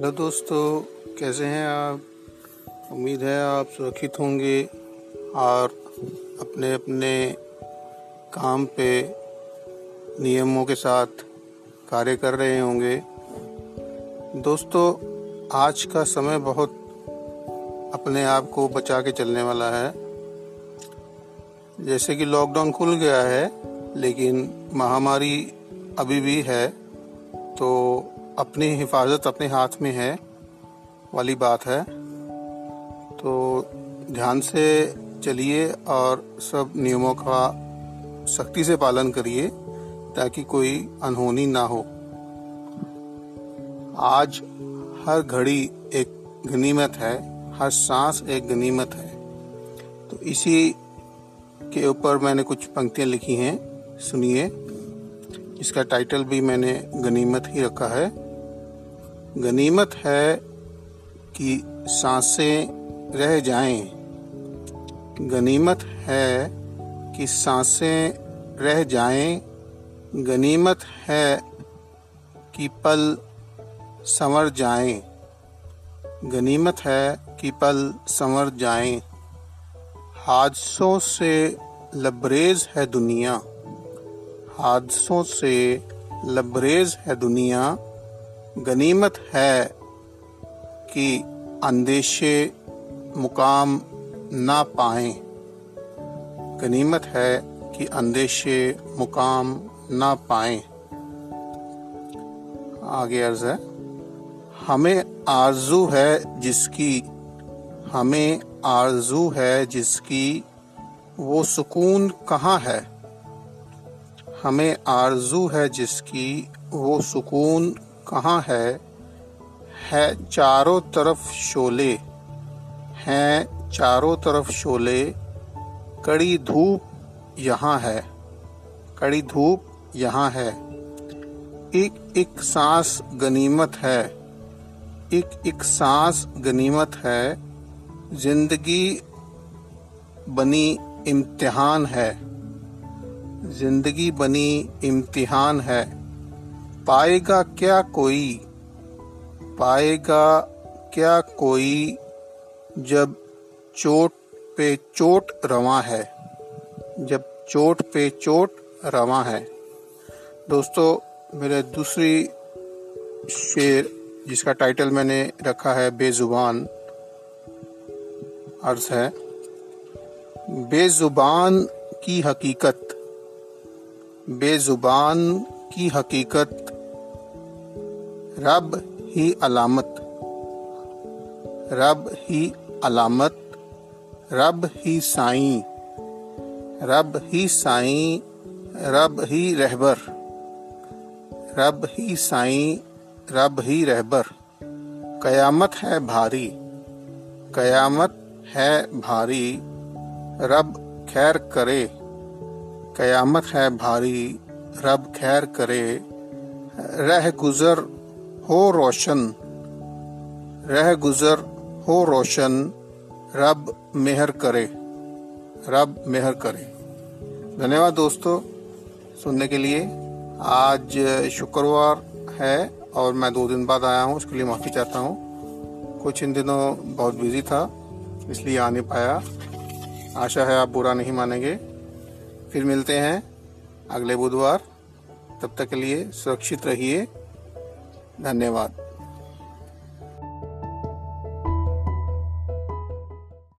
Hello दोस्तों, कैसे हैं आप? उम्मीद है आप सुरक्षित होंगे और अपने अपने काम पे नियमों के साथ कार्य कर रहे होंगे। दोस्तों, आज का समय बहुत अपने आप को बचा के चलने वाला है। जैसे कि लॉकडाउन खुल गया है, लेकिन महामारी अभी भी है तो अपनी हिफाजत अपने हाथ में है वाली बात है। तो ध्यान से चलिए और सब नियमों का सख्ती से पालन करिए ताकि कोई अनहोनी ना हो। आज हर घड़ी एक गनीमत है, हर सांस एक गनीमत है। तो इसी के ऊपर मैंने कुछ पंक्तियाँ लिखी हैं, सुनिए। इसका टाइटल भी मैंने गनीमत ही रखा है। गनीमत है कि साँसें रह जाएँ। गनीमत है कि साँसें रह जाएँ। गनीमत है कि पल संवर जाएँ। गनीमत है कि पल संवर जाएँ। हादसों से लबरेज है दुनिया। हादसों से लबरेज है दुनिया। गनीमत है कि अंदेशे मुकाम ना पाए। गनीमत है कि अंदेशे मुकाम ना पाए। आगे अर्ज़ है, हमें आरज़ू है जिसकी, हमें आरज़ू है जिसकी, वो सुकून कहाँ है? हमें आरज़ू है जिसकी, वो सुकून कहाँ है? है चारों तरफ़ शोले। हैं चारों तरफ़ शोले। कड़ी धूप यहाँ है। कड़ी धूप यहाँ है। एक एक सांस गनीमत है। एक एक सांस गनीमत है। ज़िंदगी बनी इम्तिहान है। ज़िंदगी बनी इम्तिहान है। पाएगा क्या कोई? पाएगा क्या कोई जब चोट पे चोट रवा है? जब चोट पे चोट रवा है। दोस्तों, मेरे दूसरी शेर, जिसका टाइटल मैंने रखा है, बेजुबान अर्थ है, बेजुबान की हकीकत, बेजुबान की हकीकत रब ही अलामत। रब ही अलामत, रब ही साई, रब ही साई, रब ही रहबर। रब ही साई, रब ही रहबर। कयामत है भारी, कयामत है भारी, रब खैर करे। कयामत है भारी, रब खैर करे। रह गुजर हो रोशन। रह गुजर हो रोशन। रब मेहर करे। रब मेहर करे। धन्यवाद दोस्तों सुनने के लिए। आज शुक्रवार है और मैं दो दिन बाद आया हूँ, उसके लिए माफ़ी चाहता हूँ। कुछ इन दिनों बहुत बिज़ी था, इसलिए आ नहीं पाया। आशा है आप बुरा नहीं मानेंगे। फिर मिलते हैं अगले बुधवार। तब तक के लिए सुरक्षित रहिए। धन्यवाद